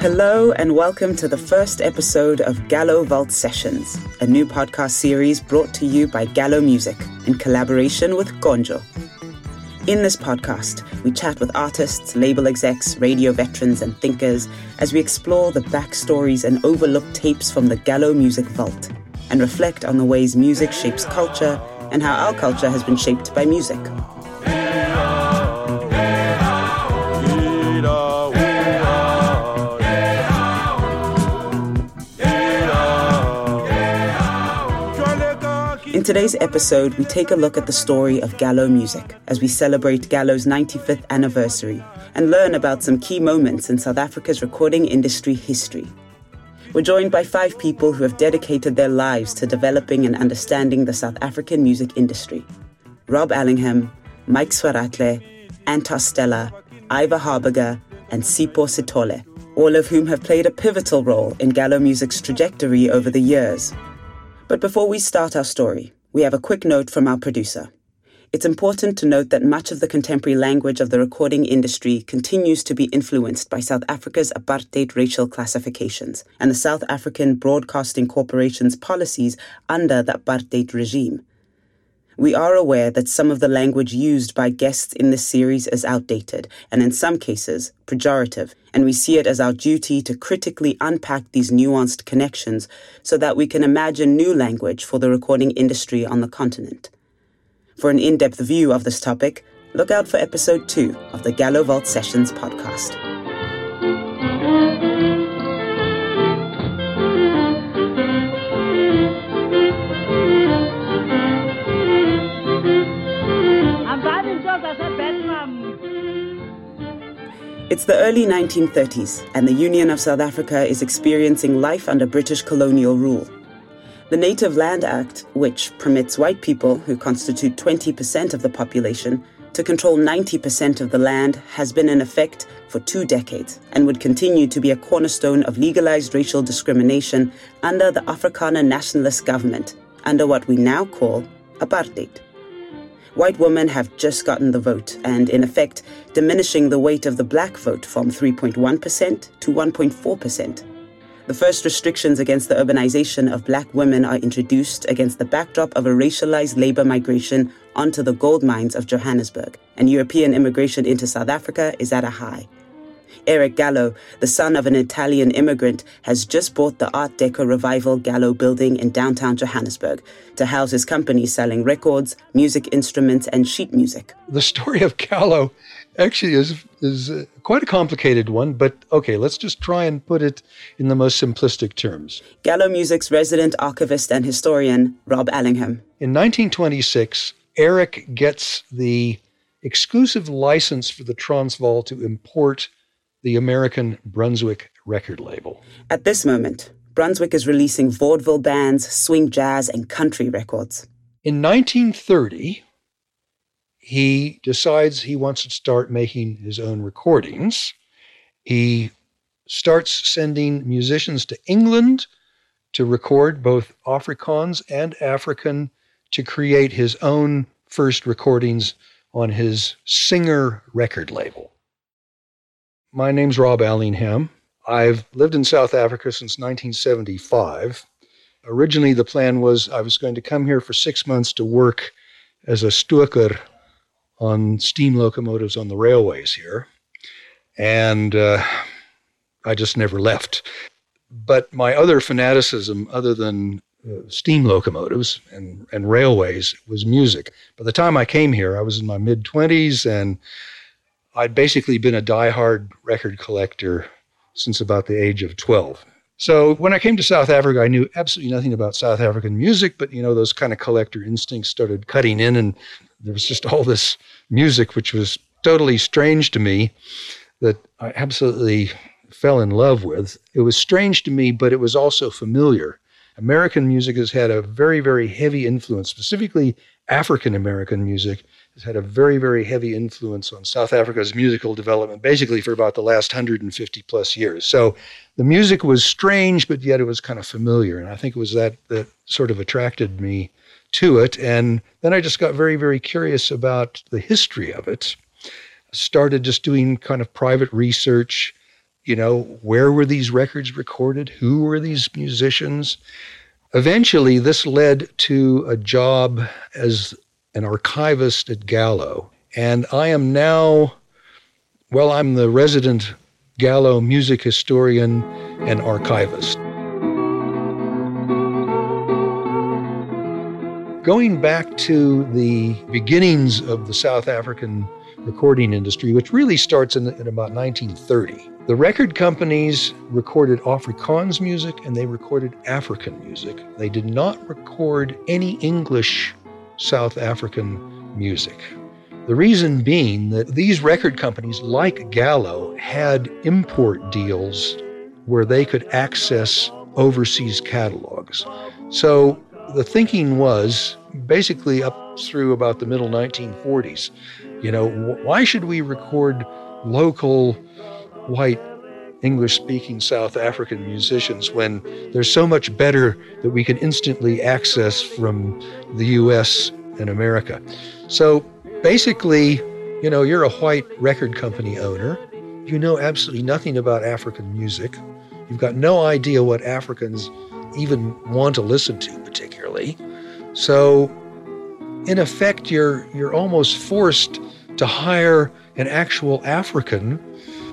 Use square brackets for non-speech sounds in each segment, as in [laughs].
Hello, and welcome to the first episode of Gallo Vault Sessions, a new podcast series brought to you by Gallo Music in collaboration with KONJO. In this podcast, we chat with artists, label execs, radio veterans, and thinkers as we explore the backstories and overlooked tapes from the Gallo Music Vault and reflect on the ways music shapes culture and how our culture has been shaped by music. In today's episode, we take a look at the story of Gallo music as we celebrate Gallo's 95th anniversary and learn about some key moments in South Africa's recording industry history. We're joined by five people who have dedicated their lives to developing and understanding the South African music industry Rob Allingham, Mike Swaratlhe, Antos Stella, Ivor Haarburger, and Sipho Sithole, all of whom have played a pivotal role in Gallo music's trajectory over the years. But before we start our story, we have a quick note from our producer. It's important to note that much of the contemporary language of the recording industry continues to be influenced by South Africa's apartheid racial classifications and the South African Broadcasting Corporation's policies under the apartheid regime. We are aware that some of the language used by guests in this series is outdated and, in some cases, pejorative, and we see it as our duty to critically unpack these nuanced connections so that we can imagine new language for the recording industry on the continent. For an in depth view of this topic, look out for episode 2 of the Gallo Vault Sessions podcast. It's the early 1930s, and the Union of South Africa is experiencing life under British colonial rule. The Native Land Act, which permits white people, who constitute 20% of the population, to control 90% of the land, has been in effect for two decades and would continue to be a cornerstone of legalized racial discrimination under the Afrikaner nationalist government, under what we now call apartheid. White women have just gotten the vote and, in effect, diminishing the weight of the black vote from 3.1% to 1.4%. The first restrictions against the urbanization of black women are introduced against the backdrop of a racialized labor migration onto the gold mines of Johannesburg, and European immigration into South Africa is at a high. Eric Gallo, the son of an Italian immigrant, has just bought the Art Deco Revival Gallo building in downtown Johannesburg to house his company selling records, music instruments, and sheet music. The story of Gallo actually is is uh, quite a complicated one, but okay, let's just try and put it in the most simplistic terms. Gallo Music's resident archivist and historian, Rob Allingham. In 1926, Eric gets the exclusive license for the Transvaal to import the American Brunswick record label. At this moment, Brunswick is releasing vaudeville bands, swing jazz, and country records. In 1930, he decides he wants to start making his own recordings. He starts sending musicians to England to record both Afrikaans and African to create his own first recordings on his Singer record label. My name's Rob Allingham. I've lived in South Africa since 1975. Originally, the plan was I was going to come here for six months to work as a stoker on steam locomotives on the railways here. And uh, I just never left. But my other fanaticism, other than uh, steam locomotives and, and railways, was music. By the time I came here, I was in my mid 20s and I'd basically been a die-hard record collector since about the age of 12. So when I came to South Africa, I knew absolutely nothing about South African music, but you know, those kind of collector instincts started cutting in and there was just all this music which was totally strange to me that I absolutely fell in love with. It was strange to me, but it was also familiar. American music has had a very, very heavy influence, specifically African American music has had a very, very heavy influence on South Africa's musical development, basically for about the last 150 plus years. So the music was strange, but yet it was kind of familiar. And I think it was that that sort of attracted me to it. And then I just got very, very curious about the history of it. Started just doing kind of private research. you know, where were these records recorded? Who were these musicians? Eventually, this led to a job as an archivist at Gallo. And I am now, well, I'm the resident Gallo music historian and archivist. Going back to the beginnings of the South African recording industry, which really starts in, in about 1930, the record companies recorded Afrikaans music and they recorded African music. They did not record any English South African music. The reason being that these record companies, like Gallo, had import deals where they could access overseas catalogs. So the thinking was basically up through about the middle 1940s, you know, why should we record local white English speaking South African musicians when there's so much better that we can instantly access from the US and America? So basically, you know, you're a white record company owner. You know absolutely nothing about African music. You've got no idea what Africans even want to listen to, particularly. So, in effect, you're, you're almost forced to hire an actual African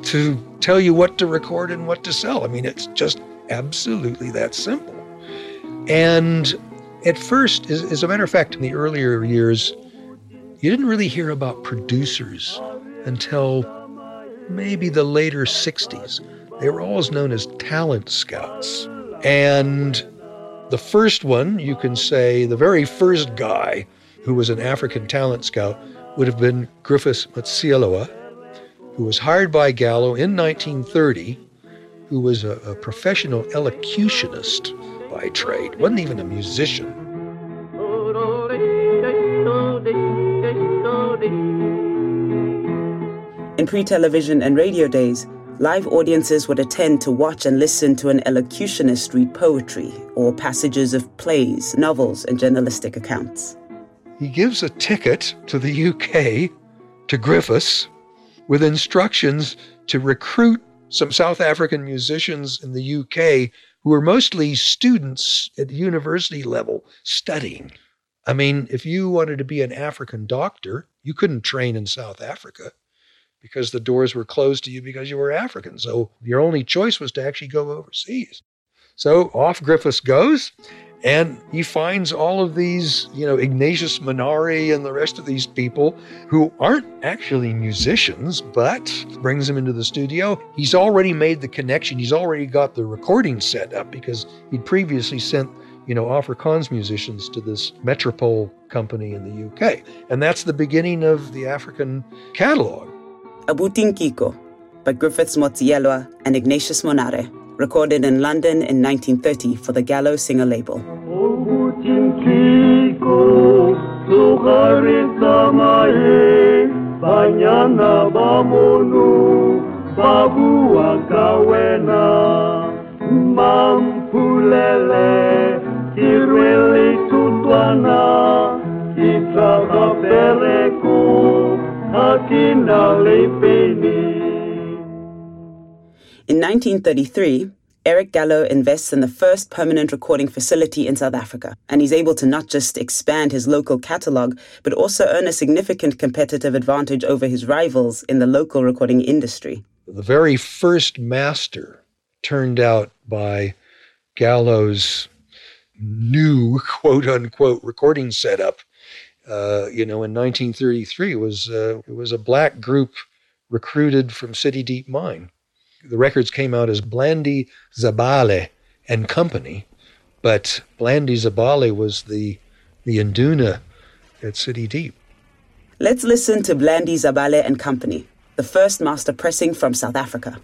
to tell you what to record and what to sell. I mean, it's just absolutely that simple. And at first, as, as a matter of fact, in the earlier years, you didn't really hear about producers until maybe the later 60s. They were always known as talent scouts. And the first one, you can say, the very first guy who was an African talent scout would have been Griffiths Motseoa, who was hired by Gallo in 1930, who was a, a professional elocutionist by trade, wasn't even a musician. In pre television and radio days, live audiences would attend to watch and listen to an elocutionist read poetry or passages of plays, novels, and journalistic accounts. He gives a ticket to the UK to Griffiths with instructions to recruit some South African musicians in the UK who were mostly students at university level studying. I mean, if you wanted to be an African doctor, you couldn't train in South Africa because the doors were closed to you because you were African. So your only choice was to actually go overseas. So off Griffiths goes, and he finds all of these, you know, Ignatius Minnaar and the rest of these people who aren't actually musicians, but brings them into the studio. He's already made the connection. He's already got the recording set up because he'd previously sent, you know, Afrikaans musicians to this Metropole company in the UK. And that's the beginning of the African catalog. Abuti Nkiko by Griffiths Motseoa and Ignatius Minnaar recorded in London in 1930 for the Gallo Singer label. in 1933, Eric Gallo invests in the first permanent recording facility in South Africa, and he's able to not just expand his local catalog, but also earn a significant competitive advantage over his rivals in the local recording industry. The very first master turned out by Gallo's new [laughs] quote unquote recording setup, uh, you know, in 1933 was uh, it was a black group recruited from City Deep Mine the records came out as Blandy Zabale and Company, but Blandy Zabale was the the Induna at City Deep. Let's listen to Blandy Zabale and Company, the first master pressing from South Africa.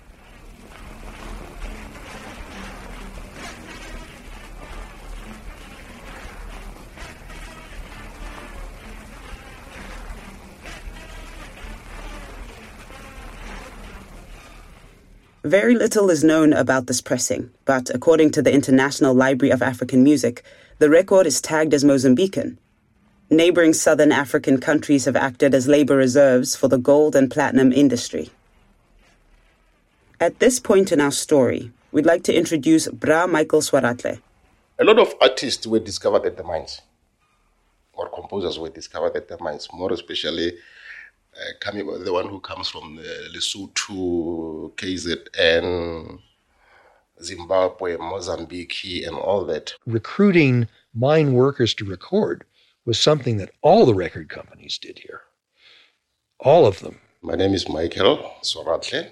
Very little is known about this pressing, but according to the International Library of African Music, the record is tagged as Mozambican. Neighboring southern African countries have acted as labor reserves for the gold and platinum industry. At this point in our story, we'd like to introduce Bra Michael Swaratlhe. A lot of artists were discovered at the mines, or composers were discovered at the mines, more especially coming, the one who comes from Lesotho, KZN, Zimbabwe, Mozambique, and all that. Recruiting mine workers to record was something that all the record companies did here. All of them. My name is Michael Swaratlhe.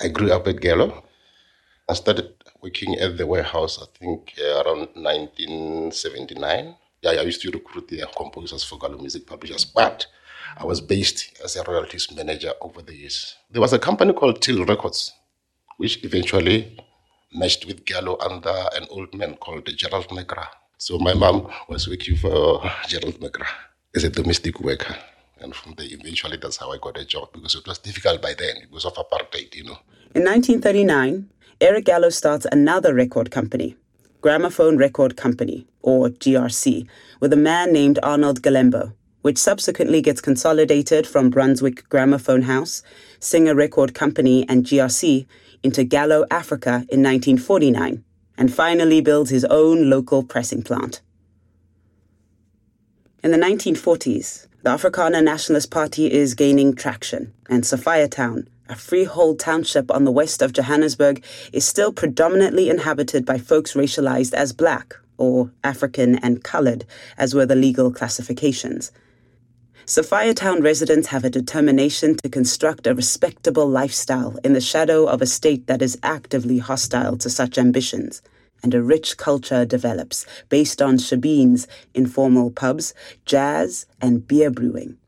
I grew up at Gallo. I started working at the warehouse, I think, uh, around 1979. Yeah, I used to recruit the composers for Gallo Music Publishers, but I was based as a royalties manager over the years. There was a company called Teal Records, which eventually merged with Gallo under an old man called Gerald Negra. So my mom was working for Gerald Negra as a domestic worker. And from there, eventually, that's how I got a job because it was difficult by then because of apartheid, you know. In 1939, Eric Gallo starts another record company, Gramophone Record Company, or GRC, with a man named Arnold Galembo, which subsequently gets consolidated from Brunswick Gramophone House, Singer Record Company, and GRC into Gallo Africa in 1949, and finally builds his own local pressing plant. In the 1940s, the Afrikaner Nationalist Party is gaining traction, and Sophiatown, a freehold township on the west of Johannesburg, is still predominantly inhabited by folks racialized as black, or African and colored, as were the legal classifications. Sophiatown residents have a determination to construct a respectable lifestyle in the shadow of a state that is actively hostile to such ambitions, and a rich culture develops based on shebeens, informal pubs, jazz, and beer brewing.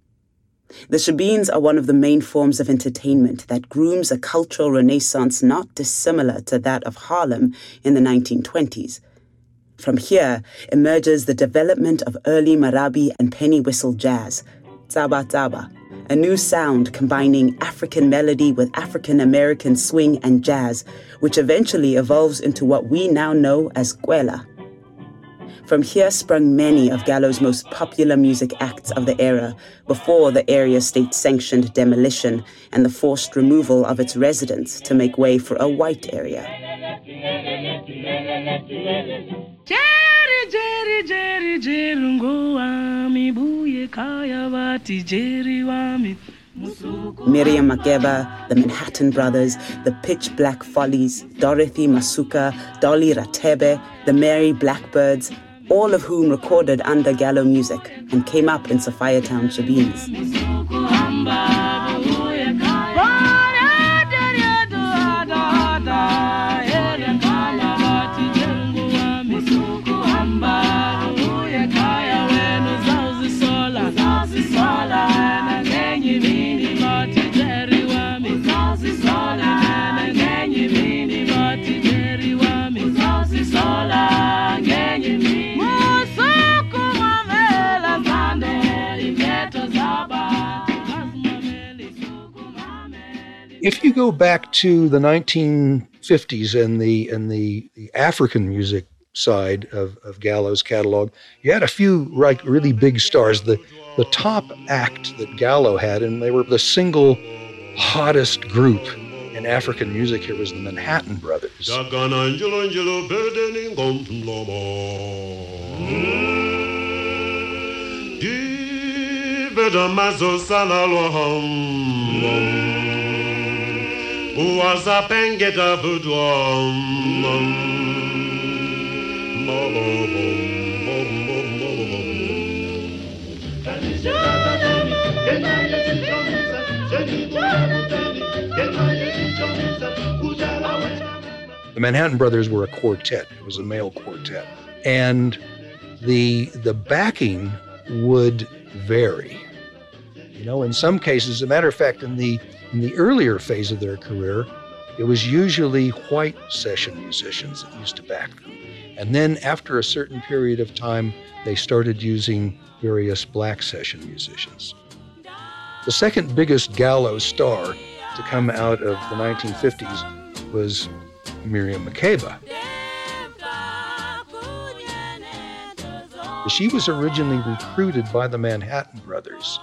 The shebeens are one of the main forms of entertainment that grooms a cultural renaissance not dissimilar to that of Harlem in the 1920s. From here emerges the development of early Marabi and penny whistle jazz, Tsaba Tsaba, a new sound combining African melody with African American swing and jazz, which eventually evolves into what we now know as Kwela. From here sprung many of Gallo's most popular music acts of the era, before the area state sanctioned demolition and the forced removal of its residents to make way for a white area. Jerry, Jerry, Jerry, Jerry, Miriam Makeba, the Manhattan Brothers, the Pitch Black Follies, Dorothy Masuka, Dolly Rathebe, the Merry Blackbirds, all of whom recorded under Gallo music and came up in Sophiatown Shebeens. If you go back to the 1950s and the and the, the African music side of, of Gallo's catalog, you had a few like really big stars. The the top act that Gallo had, and they were the single hottest group in African music here was the Manhattan Brothers. The Manhattan Brothers were a quartet. It was a male quartet. And the the backing would vary. You know, in some cases, as a matter of fact, in the in the earlier phase of their career, it was usually white session musicians that used to back them. And then after a certain period of time, they started using various black session musicians. The second biggest Gallo star to come out of the 1950s was Miriam Makeba. She was originally recruited by the Manhattan Brothers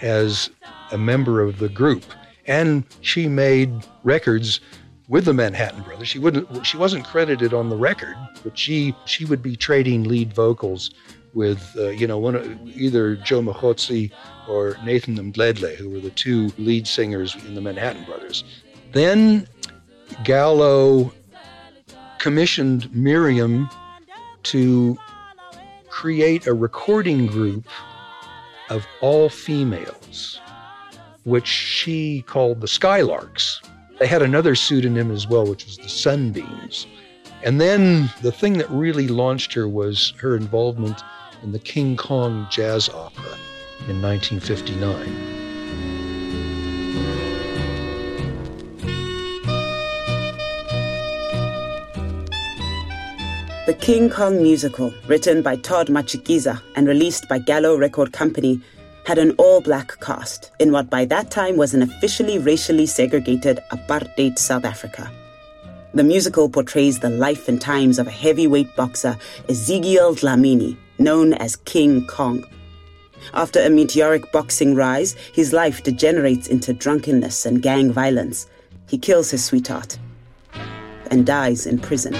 as a member of the group And she made records with the Manhattan Brothers. She wouldn't she wasn't credited on the record, but she she would be trading lead vocals with uh, you know one either Joe Mokgotsi or Nathan Mdledle, who were the two lead singers in the Manhattan Brothers. Then Gallo commissioned Miriam to create a recording group of all females, which she called the Skylarks. They had another pseudonym as well, which was the Sunbeams. And then the thing that really launched her was her involvement in the King Kong Jazz Opera in 1959. The King Kong musical, written by Todd Matshikiza and released by Gallo Record Company, had an all black cast in what by that time was an officially racially segregated apartheid South Africa. The musical portrays the life and times of a heavyweight boxer, Ezekiel Dlamini, known as King Kong. After a meteoric boxing rise, his life degenerates into drunkenness and gang violence. He kills his sweetheart and dies in prison.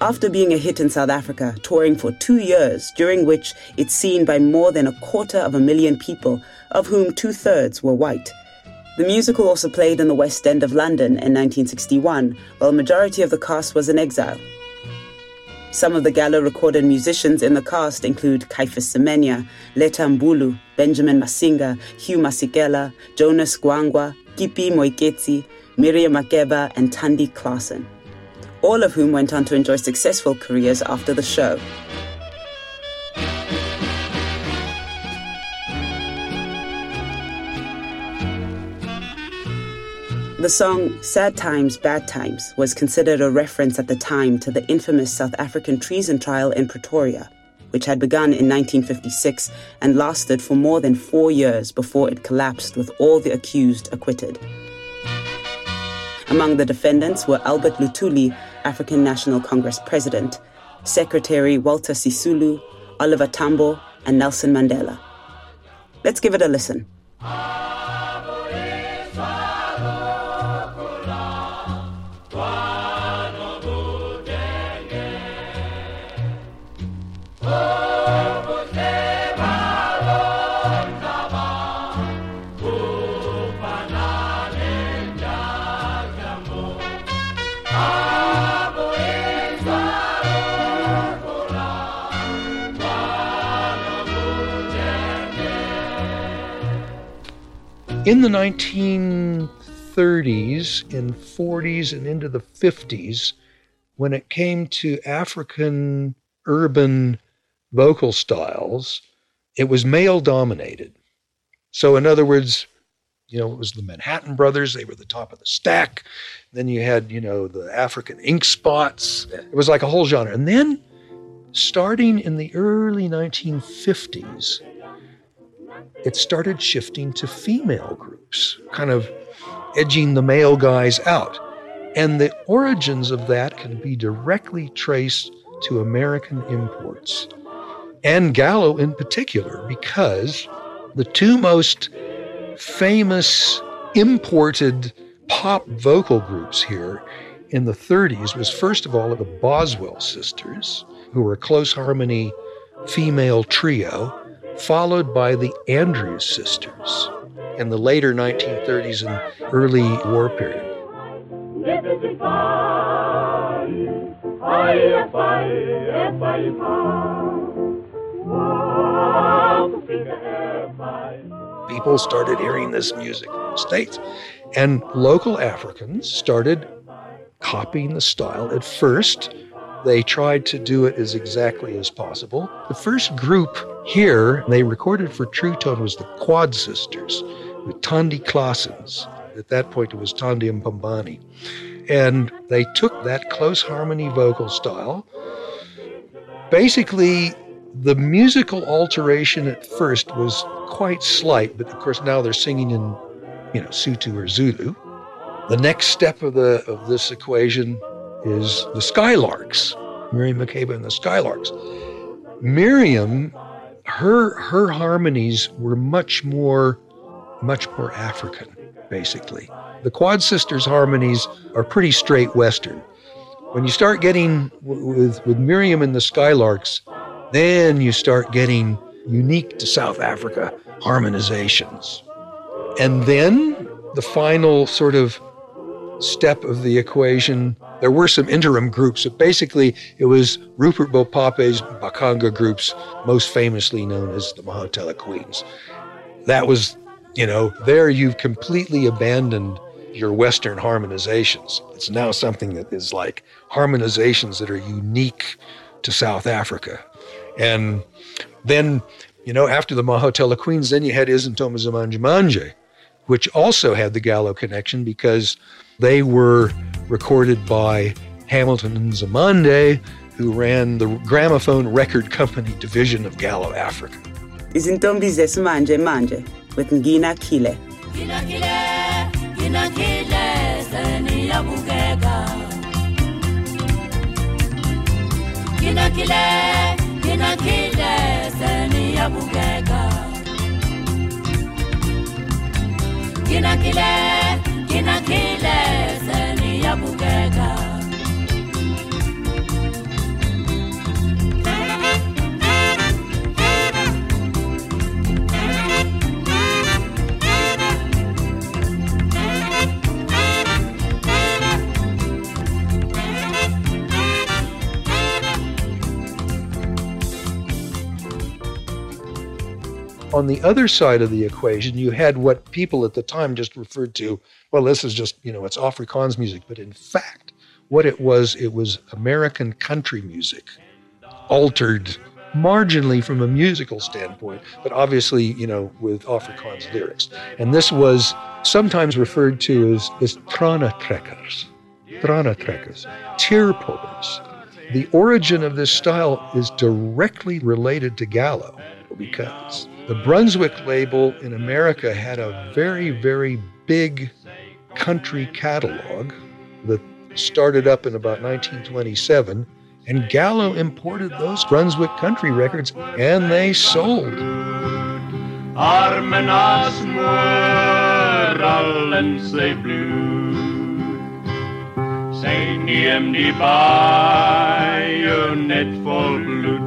After being a hit in South Africa, touring for two years, during which it's seen by more than a quarter of a million people, of whom two thirds were white. The musical also played in the West End of London in 1961, while a majority of the cast was in exile. Some of the Gallo recorded musicians in the cast include Caiphus Semenya, Letta Mbulu, Benjamin Masinga, Hugh Masekela, Jonas Gwangwa, Kippie Moeketsi, Miriam Makeba, and Thandi Klaasen all of whom went on to enjoy successful careers after the show. The song Sad Times, Bad Times was considered a reference at the time to the infamous South African treason trial in Pretoria, which had begun in 1956 and lasted for more than four years before it collapsed with all the accused acquitted. Among the defendants were Albert Luthuli, African National Congress President, Secretary Walter Sisulu, Oliver Tambo, and Nelson Mandela. Let's give it a listen. In the 1930s and 40s and into the 50s, when it came to African urban vocal styles, it was male dominated. So, in other words, you know, it was the Manhattan Brothers, they were the top of the stack. Then you had, you know, the African ink spots. It was like a whole genre. And then, starting in the early 1950s, it started shifting to female groups, kind of edging the male guys out. And the origins of that can be directly traced to American imports, and Gallo in particular, because the two most famous imported pop vocal groups here in the 30s was first of all the Boswell sisters, who were a close harmony female trio followed by the Andrews sisters in the later 1930s and early war period. People started hearing this music in the States, and local Africans started copying the style at first they tried to do it as exactly as possible. The first group here they recorded for True Tone was the Quad Sisters with Thandi Klaasens. At that point, it was Tandi and Mpambane. And they took that close harmony vocal style. Basically, the musical alteration at first was quite slight, but of course now they're singing in, you know, Sotho or Zulu. The next step of the of this equation is the Skylarks, Miriam Makeba and the Skylarks. Miriam, her her harmonies were much more much more African, basically. The Quad Sisters harmonies are pretty straight Western. When you start getting with, with Miriam and the Skylarks, then you start getting unique to South Africa harmonizations. And then the final sort of step of the equation, there were some interim groups, but basically it was Rupert Bopape's Bakanga groups, most famously known as the Mahotella Queens. That was, you know, there you've completely abandoned your Western harmonizations. It's now something that is like harmonizations that are unique to South Africa. And then, you know, after the Mahotella Queens, then you had Izintombi Zamanje Manje, which also had the Gallo connection because they were recorded by Hamilton Nzimande, who ran the gramophone record company division of Gallo Africa. Izintombi zesimanje manje with Ngina Kile. Ngina Kile, Ngina Kile, seniyabukeka. Ngina Kile, Ngina Kile, seniyabukeka. Ngina Kile, yabukeka on the other side of the equation, you had what people at the time just referred to well, this is just, you know, it's Afrikaans music. But in fact, what it was, it was American country music, altered marginally from a musical standpoint, but obviously, you know, with Afrikaans lyrics. And this was sometimes referred to as, as trana trekkers, trana trekkers, tear pullers. The origin of this style is directly related to Gallo because the Brunswick label in America had a very, very big country catalog that started up in about 1927. And Gallo imported those Brunswick country records and they sold. Armen allen sy bloed Sy neem die baie net vol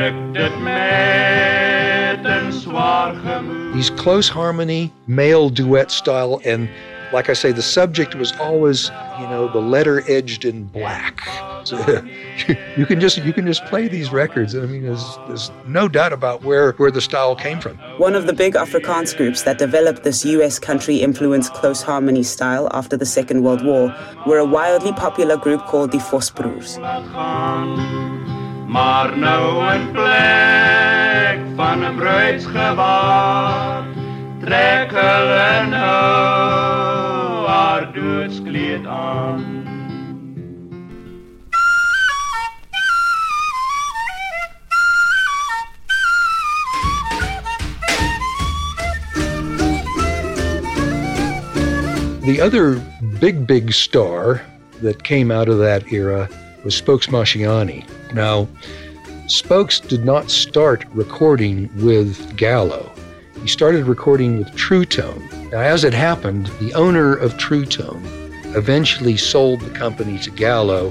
bloed En druk dit met een zwaar gemoed these close harmony, male duet style, and like I say, the subject was always, you know, the letter edged in black. So [laughs] you can just you can just play these records. I mean, there's, there's no doubt about where where the style came from. One of the big Afrikaans groups that developed this U.S. country influenced close harmony style after the Second World War were a wildly popular group called the Vosbroers. Maar plek bruidsgewaar trek hulle nou haar doodskleed aan. The other big, big star that came out of that era was Spokes Mashiane. Now, Spokes did not start recording with Gallo. He started recording with True Tone. Now, as it happened, the owner of True Tone eventually sold the company to Gallo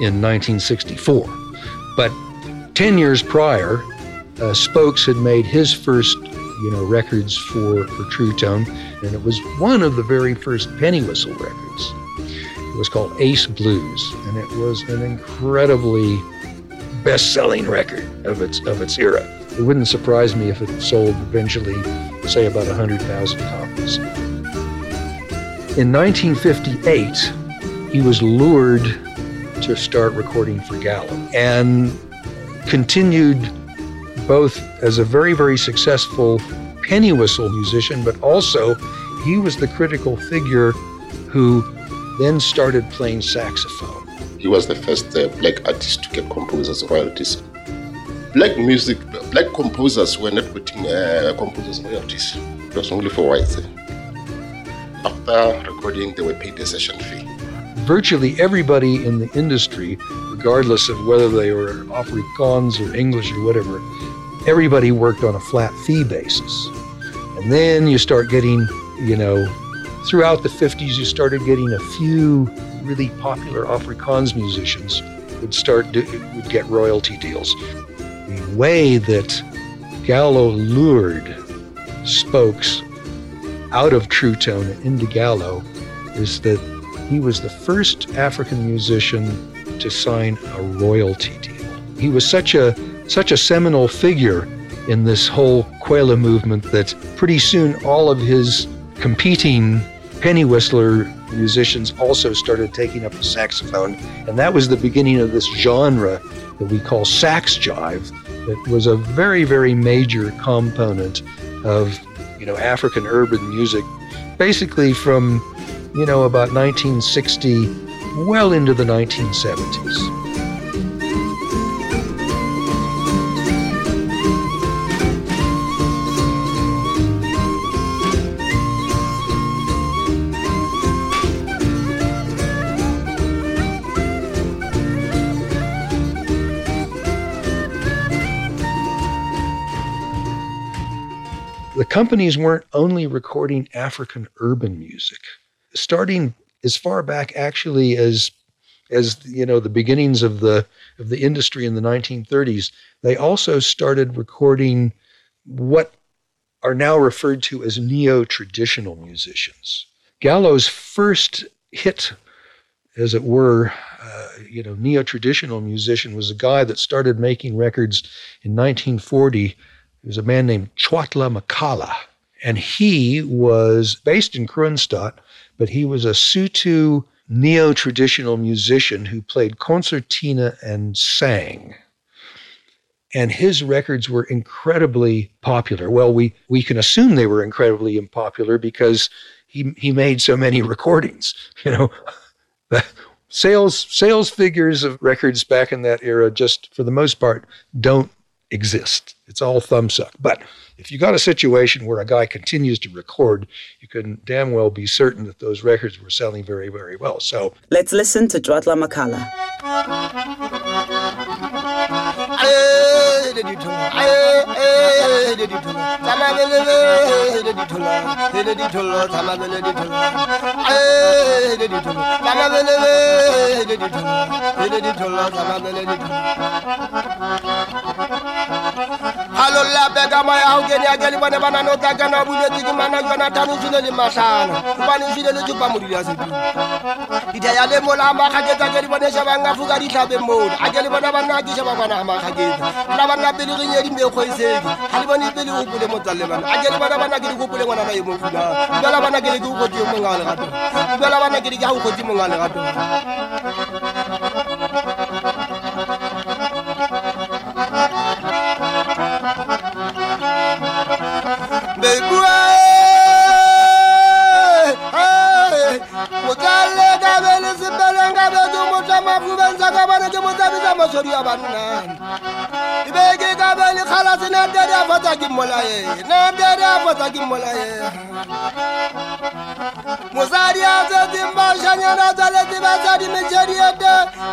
in 1964. But 10 years prior, uh, Spokes had made his first, you know, records for, for True Tone, and it was one of the very first penny whistle records. It was called Ace Blues, and it was an incredibly best-selling record of its of its era. It wouldn't surprise me if it sold eventually, say, about 100,000 copies. In 1958, he was lured to start recording for Gallo and continued both as a very, very successful penny whistle musician, but also he was the critical figure who then started playing saxophone. He was the first uh, black artist to get composers royalties. Black music, black composers were not getting uh, composers royalties. It was only for whites. After recording, they were paid a session fee. Virtually everybody in the industry, regardless of whether they were Afrikaans or English or whatever, everybody worked on a flat fee basis. And then you start getting, you know, throughout the 50s, you started getting a few really popular Afrikaans musicians would start would get royalty deals. The way that Gallo lured spokes out of True Tone into Gallo is that he was the first African musician to sign a royalty deal. He was such a such a seminal figure in this whole Kwela movement that pretty soon all of his competing penny whistler musicians also started taking up the saxophone, and that was the beginning of this genre that we call sax jive. That was a very, very major component of you know African urban music, basically from you know about 1960 well into the 1970s. Companies weren't only recording African urban music. Starting as far back actually as as you know the beginnings of the of the industry in the 1930s, they also started recording what are now referred to as neo-traditional musicians. Gallo's first hit, as it were, uh, you know, neo-traditional musician was a guy that started making records in 1940 there was a man named Chwatla Makala, and he was based in Kroonstad, but he was a Sutu neo traditional musician who played concertina and sang. And his records were incredibly popular. Well, we, we can assume they were incredibly unpopular because he, he made so many [laughs] recordings. You know, sales sales figures of records back in that era just for the most part don't exist. It's all thumb suck. But if you got a situation where a guy continues to record, you can damn well be certain that those records were selling very, very well. So let's listen to Chwatla Makala. [laughs] la bɛɛ ka ma ya aw gɛlɛya gɛli bɔ ne ba na n'o ta gana bu ne tigi ma na jɔna ta ni suneli ma saana kuma ni suneli ju pa muri la se du idaya le mo la an b'a ka kɛ ta gɛli bɔ ne sɛbɛn n ka fu ka di ta bɛ mo la a gɛli bɔ ne ba n'a ji sɛbɛn kɔnɔ an b'a ka kɛ ta laban na beli ki ɲɛdi mɛ kɔn seegi hali bɔ ni beli k'u bolo mo tali ba na a gɛli bɔ ne ba na gɛli k'u bolo ŋɔnɔ na ye mo kunna bɛɛ laban na gɛli k'u ko ti mo ŋa la ka dɔn bɛɛ laban na gɛli k'u ko ti mo ŋa la ka dɔn ما شريا بنان بيجي قبل خلاص نبدا رافتا كم ملاي نبدا رافتا كم ملاي مزاريا زدم باشانيا نزلت بازاري من شريا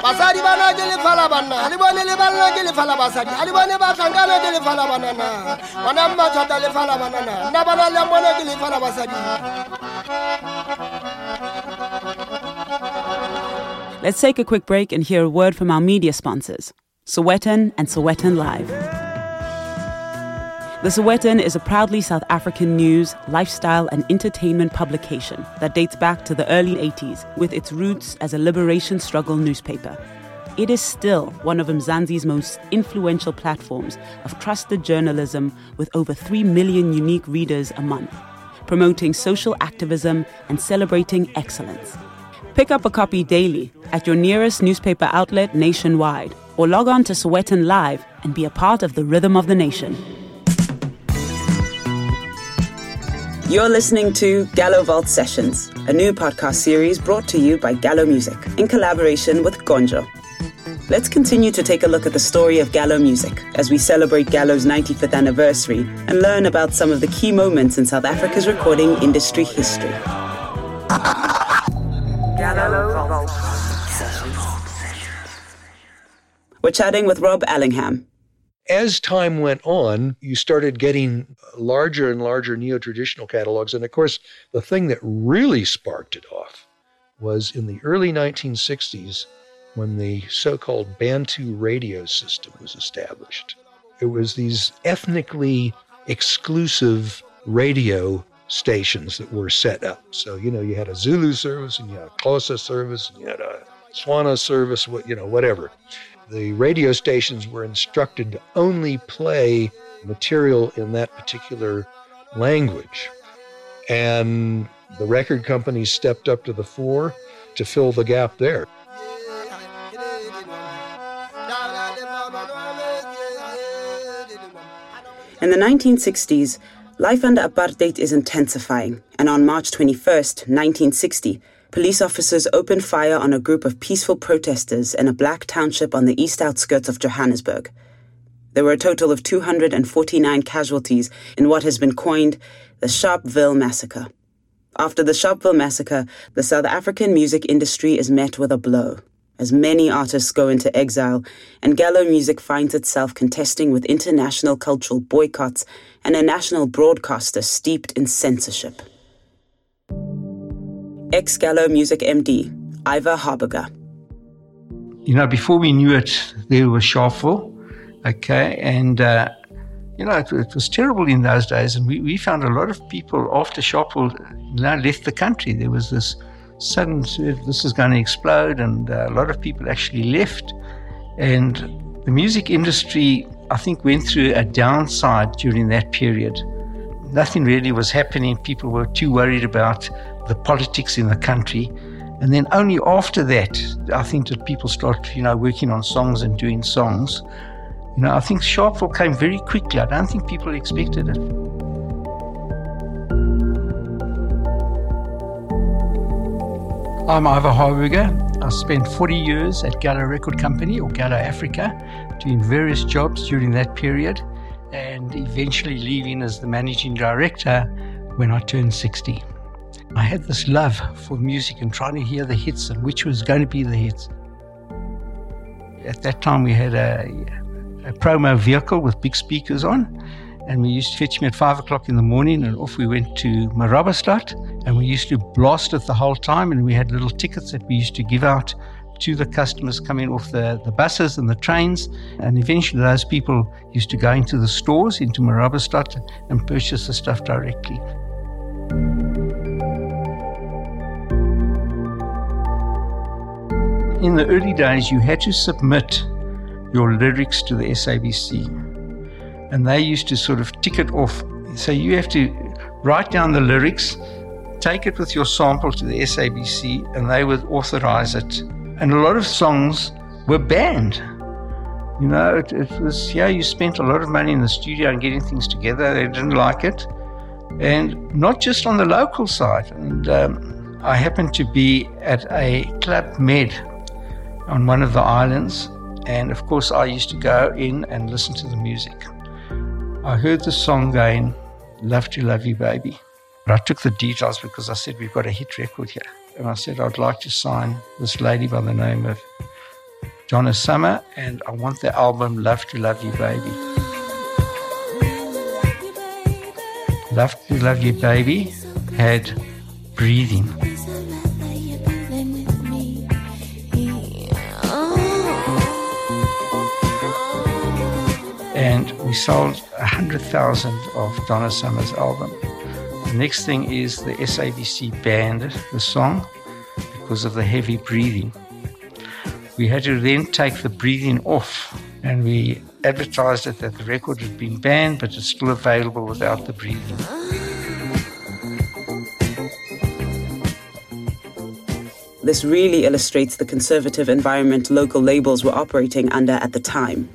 بازاري بنا جل فلا بنا أنا بني لبنا جل فلا بازاري أنا بني باتانكنا جل فلا بنا وانا ما تدل فلا بنا نبنا لمنا جل فلا بازاري Let's take a quick break and hear a word from our media sponsors, Sowetan and Sowetan Live. The Sowetan is a proudly South African news, lifestyle, and entertainment publication that dates back to the early 80s with its roots as a liberation struggle newspaper. It is still one of Mzansi's most influential platforms of trusted journalism with over 3 million unique readers a month, promoting social activism and celebrating excellence. Pick up a copy daily at your nearest newspaper outlet nationwide or log on to Sowetan Live and be a part of the rhythm of the nation. You're listening to Gallo Vault Sessions, a new podcast series brought to you by Gallo Music in collaboration with KONJO. Let's continue to take a look at the story of Gallo music as we celebrate Gallo's 95th anniversary and learn about some of the key moments in South Africa's recording industry history. We're chatting with Rob Allingham. as time went on, you started getting larger and larger neo traditional catalogs. And of course, the thing that really sparked it off was in the early 1960s when the so called Bantu radio system was established. It was these ethnically exclusive radio stations that were set up. So, you know, you had a Zulu service and you had a Xhosa service and you had a Tswana service, you know, whatever the radio stations were instructed to only play material in that particular language. And the record companies stepped up to the fore to fill the gap there. In the 1960s, life under apartheid is intensifying, and on March 21, 1960, police officers opened fire on a group of peaceful protesters in a black township on the east outskirts of Johannesburg. There were a total of 249 casualties in what has been coined the Sharpeville Massacre. After the Sharpeville Massacre, the South African music industry is met with a blow, as many artists go into exile, and Gallo music finds itself contesting with international cultural boycotts and a national broadcaster steeped in censorship ex Gallo Music MD, Ivor Haarburger. You know, before we knew it, there was Sharpeville, okay, and uh, you know, it, it, was terrible in those days, and we, we found a lot of people after you know, left the country. There was this sudden, this is going to explode, and uh, a lot of people actually left. And the music industry, I think, went through a downside during that period. Nothing really was happening. People were too worried about the politics in the country. And then only after that, I think that people start, you know, working on songs and doing songs. You know, I think Sharpeville came very quickly. I don't think people expected it. I'm Ivor Haarburger. I spent 40 years at Gallo Record Company or Gallo Africa, doing various jobs during that period, and eventually leaving as the managing director when I turned 60. I had this love for music and trying to hear the hits and which was going to be the hits. At that time, we had a, a promo vehicle with big speakers on, and we used to fetch me at five o'clock in the morning, and off we went to Marabastad, and we used to blast it the whole time, and we had little tickets that we used to give out to the customers coming off the, the buses and the trains. And eventually, those people used to go into the stores, into Marabastad, and purchase the stuff directly. in the early days, you had to submit your lyrics to the SABC. And they used to sort of tick it off. So you have to write down the lyrics, take it with your sample to the SABC, and they would authorize it. And a lot of songs were banned. You know, it, it was, yeah, you spent a lot of money in the studio and getting things together. They didn't like it. And not just on the local side. And um, I happened to be at a Club Med on one of the islands, and of course, I used to go in and listen to the music. I heard the song going, Love to Love You Baby. But I took the details because I said, We've got a hit record here. And I said, I'd like to sign this lady by the name of Donna Summer, and I want the album Love to Love You Baby. Love to Love You Baby had breathing. And we sold 100,000 of Donna Summer's album. The next thing is the SABC banned the song because of the heavy breathing. We had to then take the breathing off and we advertised it that the record had been banned but it's still available without the breathing. This really illustrates the conservative environment local labels were operating under at the time.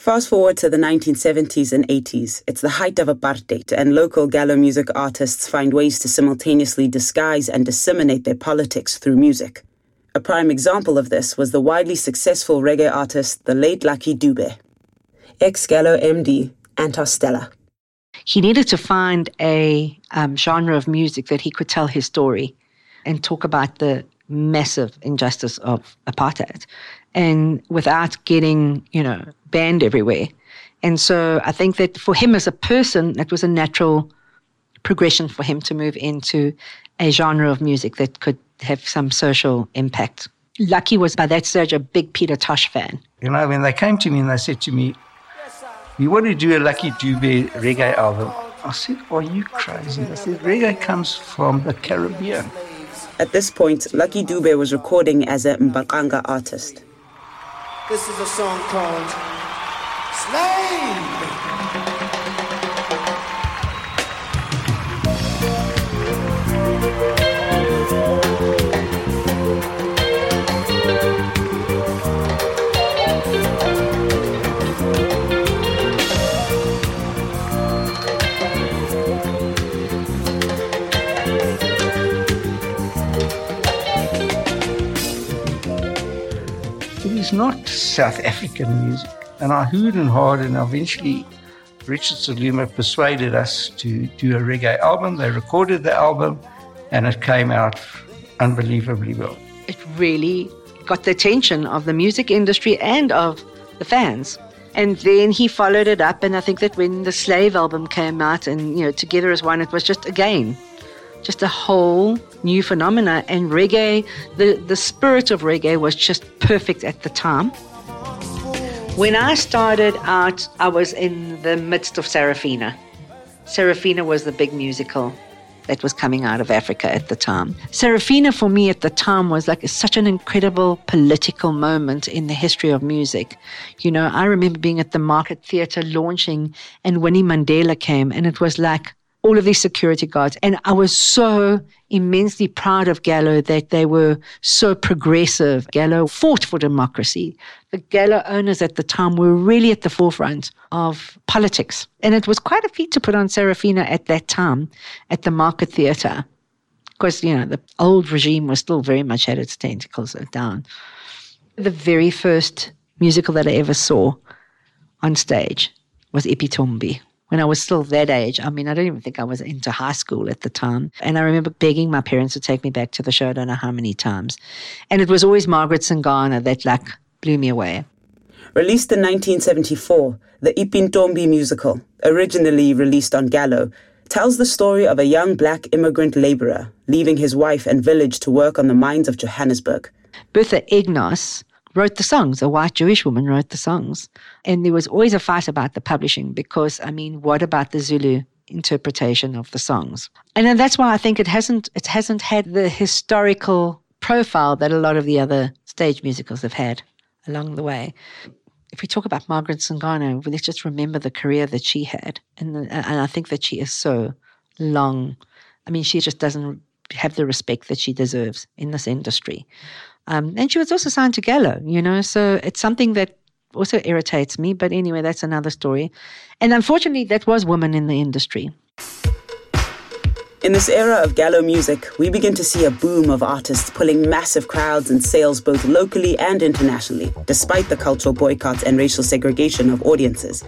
Fast forward to the 1970s and 80s, it's the height of apartheid, and local Gallo music artists find ways to simultaneously disguise and disseminate their politics through music. A prime example of this was the widely successful reggae artist, the late Lucky Dube. Ex Gallo MD, Antos Stella. He needed to find a um, genre of music that he could tell his story and talk about the massive injustice of apartheid and without getting, you know, banned everywhere. And so I think that for him as a person, that was a natural progression for him to move into a genre of music that could have some social impact. Lucky was by that stage a big Peter Tosh fan. You know, when they came to me and they said to me, We want to do a Lucky Dube reggae album. I said, Are you crazy? I said, Reggae comes from the Caribbean. At this point, Lucky Dube was recording as a Mbaqanga artist. This is a song called Slave. Not South African music. And I hooed and hawed, and eventually Richard Siluma persuaded us to do a reggae album. They recorded the album, and it came out unbelievably well. It really got the attention of the music industry and of the fans. And then he followed it up, and I think that when the Slave album came out, and you know, Together as One, it was just again, just a whole new phenomena. And reggae, the the spirit of reggae was just perfect at the time. When I started out, I was in the midst of Sarafina. Sarafina was the big musical that was coming out of Africa at the time. Sarafina, for me at the time, was like such an incredible political moment in the history of music. You know, I remember being at the Market Theatre launching, and Winnie Mandela came, and it was like all of these security guards. And I was so immensely proud of Gallo that they were so progressive. Gallo fought for democracy. The Gallo owners at the time were really at the forefront of politics. And it was quite a feat to put on Sarafina at that time at the Market Theatre. Because, you know, the old regime was still very much at its tentacles down. The very first musical that I ever saw on stage was Ipi Tombi when I was still that age. I mean, I don't even think I was into high school at the time. And I remember begging my parents to take me back to the show, I don't know how many times. And it was always Margaret Singana that like blew me away. Released in 1974, the Ipintombi musical, originally released on Gallo, tells the story of a young black immigrant laborer leaving his wife and village to work on the mines of Johannesburg. Bertha Egnos wrote the songs. A white Jewish woman wrote the songs. And there was always a fight about the publishing because, I mean, what about the Zulu interpretation of the songs? And then that's why I think it hasn't it hasn't had the historical profile that a lot of the other stage musicals have had along the way. If we talk about Margaret Singana, let's just remember the career that she had. And, the, and I think that she is so long. I mean, she just doesn't have the respect that she deserves in this industry. Um, and she was also signed to Gallo, you know, so it's something that also irritates me. But anyway, that's another story. And unfortunately, that was women in the industry. In this era of Gallo music, we begin to see a boom of artists pulling massive crowds and sales both locally and internationally, despite the cultural boycotts and racial segregation of audiences.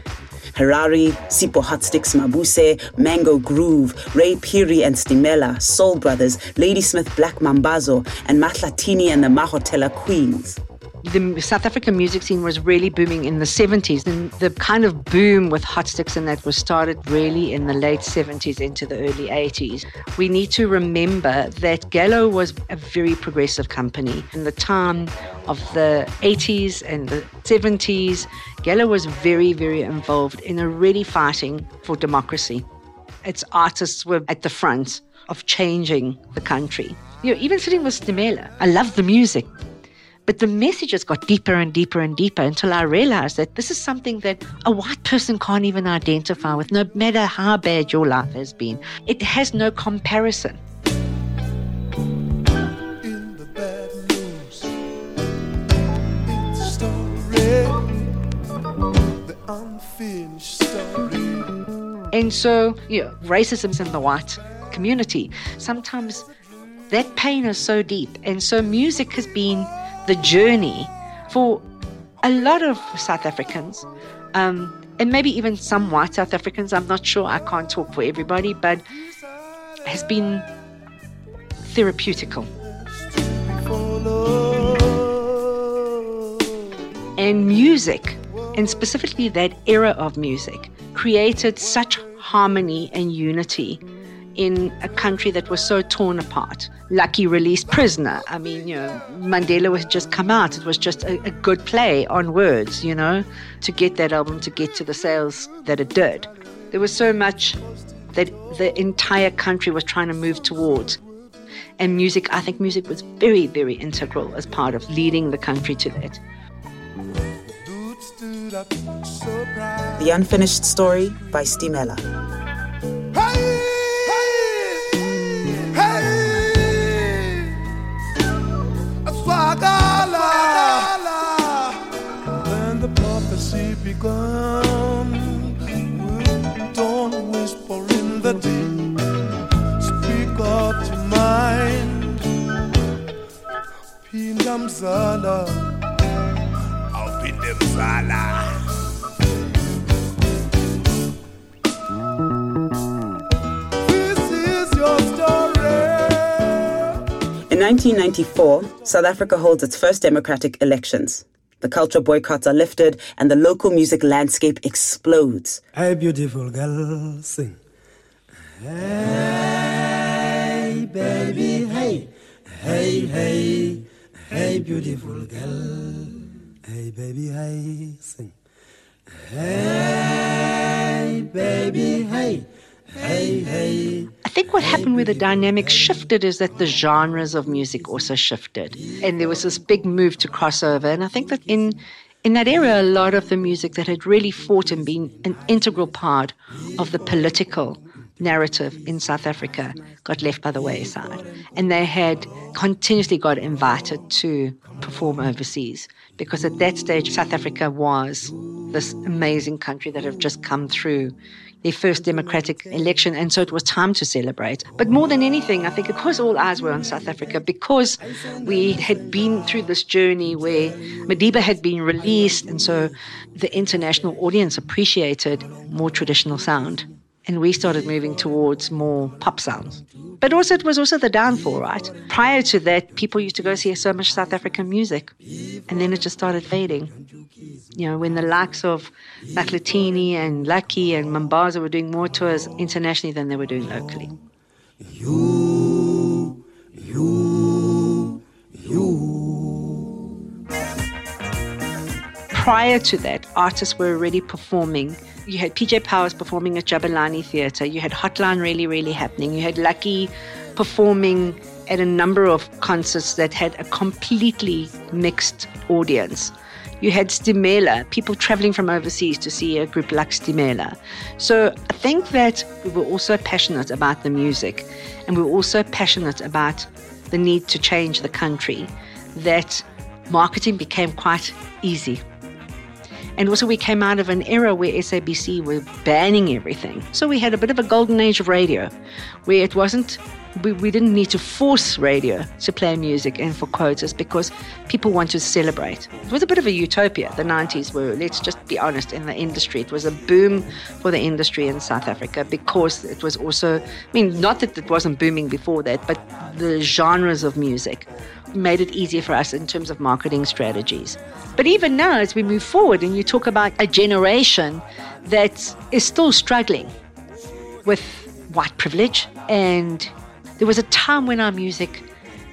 Harari, Sipho Hotstix Mabuse, Mango Groove, Ray Phiri and Stimela, Soul Brothers, Ladysmith Black Mambazo, and Mahlathini and the Mahotella Queens the South African music scene was really booming in the 70s. And the kind of boom with hot sticks and that was started really in the late 70s into the early 80s. We need to remember that Gallo was a very progressive company. In the time of the 80s and the 70s, Gallo was very, very involved in already fighting for democracy. Its artists were at the front of changing the country. You know, even sitting with Stimela, I love the music. But the messages got deeper and deeper and deeper until I realized that this is something that a white person can't even identify with, no matter how bad your life has been. It has no comparison. And so, you know, racism's in the white community. Sometimes that pain is so deep. And so music has been the journey for a lot of South Africans, um, and maybe even some white South Africans. I'm not sure. I can't talk for everybody, but has been therapeutical. And music and specifically that era of music, created such harmony and unity in a country that was so torn apart. Lucky released Prisoner. I mean, you know, Mandela was just come out. It was just a, a, good play on words, you know, to get that album to get to the sales that it did. There was so much that the entire country was trying to move towards. And music, I think music was very, very integral as part of leading the country to that. The Unfinished Story by Stimela. When the prophecy begun, don't whisper in the deep. Speak up to mind. Pinamzala, I'll be them 1994, South Africa holds its first democratic elections. The cultural boycotts are lifted and the local music landscape explodes. Hey, beautiful girl, sing. Hey, baby, hey, hey, hey, hey, beautiful girl. Hey, baby, hey, sing. Hey, baby, hey, hey, hey. I think what happened where the dynamic shifted is that the genres of music also shifted. And there was this big move to crossover. And I think that in in that era, a lot of the music that had really fought and been an integral part of the political narrative in South Africa got left by the wayside. And they had continuously got invited to perform overseas because at that stage, South Africa was this amazing country that had just come through their first democratic election, and so it was time to celebrate. But more than anything, I think because all eyes were on South Africa, because we had been through this journey where Madiba had been released, and so the international audience appreciated more traditional sound. And we started moving towards more pop sounds. But also, it was also the downfall, right? Prior to that, people used to go see so much South African music, and then it just started fading. You know, when the likes of Mahlathini and Lucky and Mambazo were doing more tours internationally than they were doing locally. You, you, you. Prior to that, artists were already performing. You had PJ Powers performing at Jabulani Theatre. You had Hotline really, really happening. You had Lucky performing at a number of concerts that had a completely mixed audience. You had Stimela, people traveling from overseas to see a group like Stimela. So I think that we were also passionate about the music and we were also passionate about the need to change the country, that marketing became quite easy. And also, we came out of an era where SABC were banning everything. So we had a bit of a golden age of radio where it wasn't we, we didn't need to force radio to play music and for quotas because people want to celebrate. It was a bit of a utopia. The 90s were, let's just be honest, in the industry. It was a boom for the industry in South Africa because it was also, I mean, not that it wasn't booming before that, but the genres of music made it easier for us in terms of marketing strategies. But even now, as we move forward and you talk about a generation that is still struggling with white privilege and there was a time when our music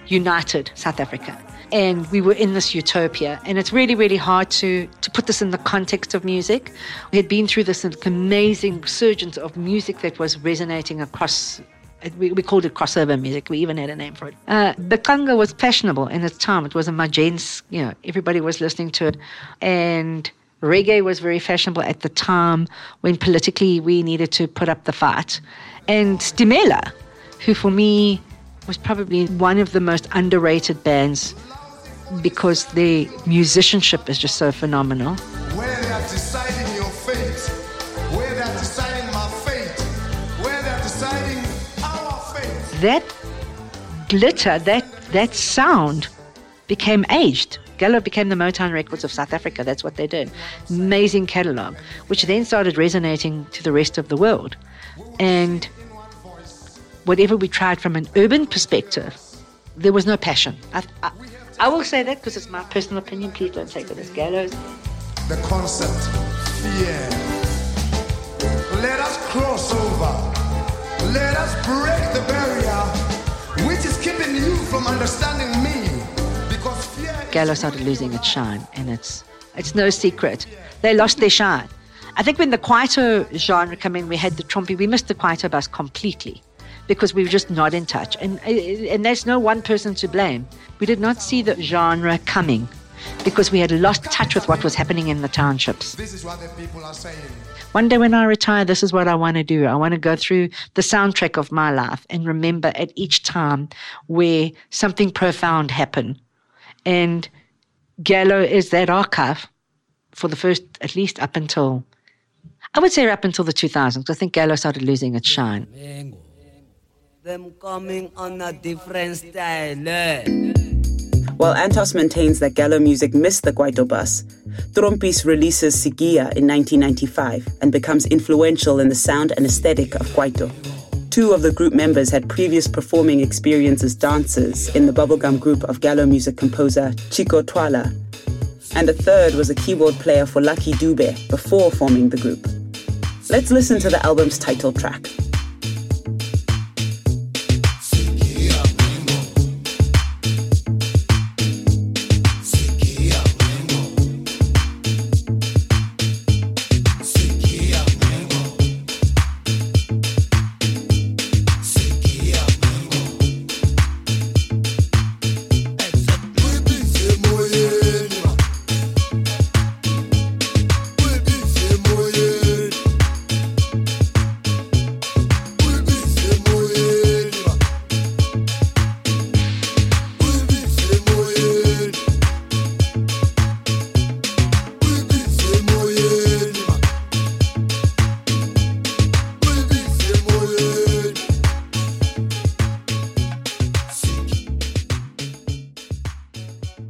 united South Africa and we were in this utopia. And it's really, really hard to, to put this in the context of music. We had been through this amazing resurgence of music that was resonating across. We, we called it crossover music. We even had a name for it. Uh, conga was fashionable in its time. It was a Magens, you know, everybody was listening to it. And reggae was very fashionable at the time when politically we needed to put up the fight. And Stimela, who for me was probably one of the most underrated bands because their musicianship is just so phenomenal. Where they're deciding your fate, where they're deciding my fate, where they're deciding our fate. That glitter, that that sound became aged. Gallo became the Motown Records of South Africa. That's what they did. Amazing catalog, which then started resonating to the rest of the world. And whatever we tried from an urban perspective, there was no passion. I, I, I will say that because it's my personal opinion. Please don't take it as gallows. the concept fear. Let us cross over. Let us break the barrier which is keeping you from understanding me. Because fear is Gallo started losing its shine, and it's it's no secret. They lost their shine. I think when the Kwaito genre came in, we had the Trumpy. We missed the Kwaito bus completely because we were just not in touch. And uh, and there's no one person to blame. We did not see the genre coming because we had lost touch with what was happening in the townships. This is what the people are saying. One day when I retire, this is what I want to do. I want to go through the soundtrack of my life and remember at each time where something profound happened. And Gallo is that archive for the first, at least up until, I would say up until the 2000s. I think Gallo started losing its shine. Them coming on a different style. While Antos maintains that Gallo music missed the Kwaito bus, Trompies releases Sigia in 1995 and becomes influential in the sound and aesthetic of Kwaito. Two of the group members had previous performing experience as dancers in the bubblegum group of Gallo music composer Chico Twala, and a third was a keyboard player for Lucky Dube before forming the group. Let's listen to the album's title track.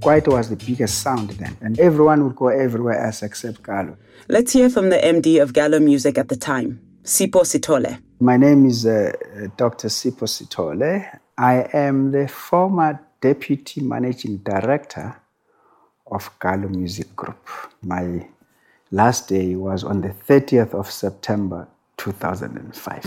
Kwaito was the biggest sound then, and everyone would go everywhere else except Gallo. Let's hear from the MD of Gallo Music at the time, Sipho Sithole. My name is uh, uh, Dr. Sipho Sithole. I am the former Deputy Managing Director of Gallo Music Group. My last day was on the 30th of September 2005.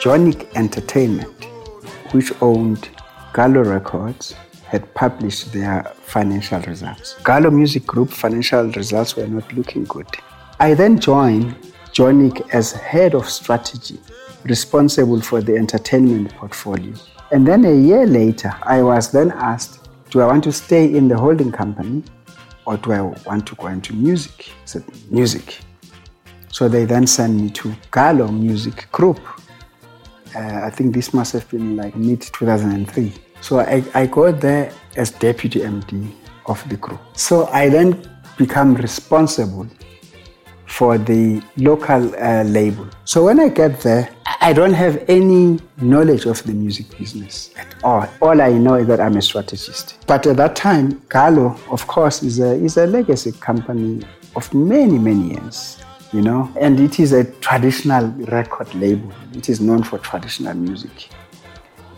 Johnnic Entertainment, which owned Gallo Records, had published their financial results. Gallo Music Group financial results were not looking good. I then joined Johnnic as head of strategy, responsible for the entertainment portfolio. And then a year later, I was then asked, do I want to stay in the holding company or do I want to go into music? I said, music. So they then sent me to Gallo Music Group. Uh, I think this must have been like mid 2003. So I, I got there as deputy MD of the group. So I then become responsible for the local uh, label. So when I get there, I don't have any knowledge of the music business at all. All I know is that I'm a strategist. But at that time, Gallo, of course, is a, is a legacy company of many, many years. You know, and it is a traditional record label. It is known for traditional music.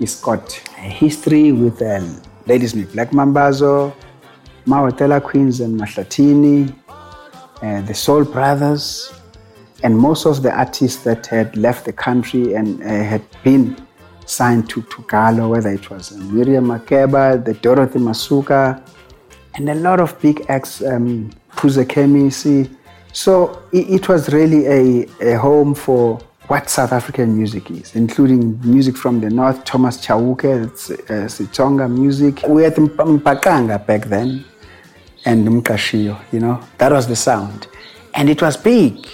It's got a history with uh, Ladysmith Black Mambazo, Mahotella Queens and Mahlathini, uh, the Soul Brothers, and most of the artists that had left the country and uh, had been signed to, Gallo, whether it was uh, Miriam Makeba, the Dorothy Masuka, and a lot of big acts, um, Kemisi. So it, it was really a, a home for what South African music is, including music from the north, Thomas Chauke, uh, Sitonga music. We had Mp- Mbaqanga back then, and Mkashio, you know, that was the sound. And it was big.